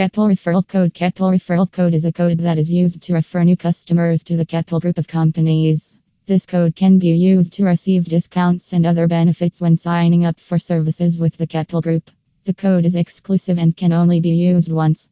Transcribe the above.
Keppel Referral Code Keppel Referral Code is a code that is used to refer new customers to the Keppel group of companies. This code can be used to receive discounts and other benefits when signing up for services with the Keppel group. The code is exclusive and can only be used once.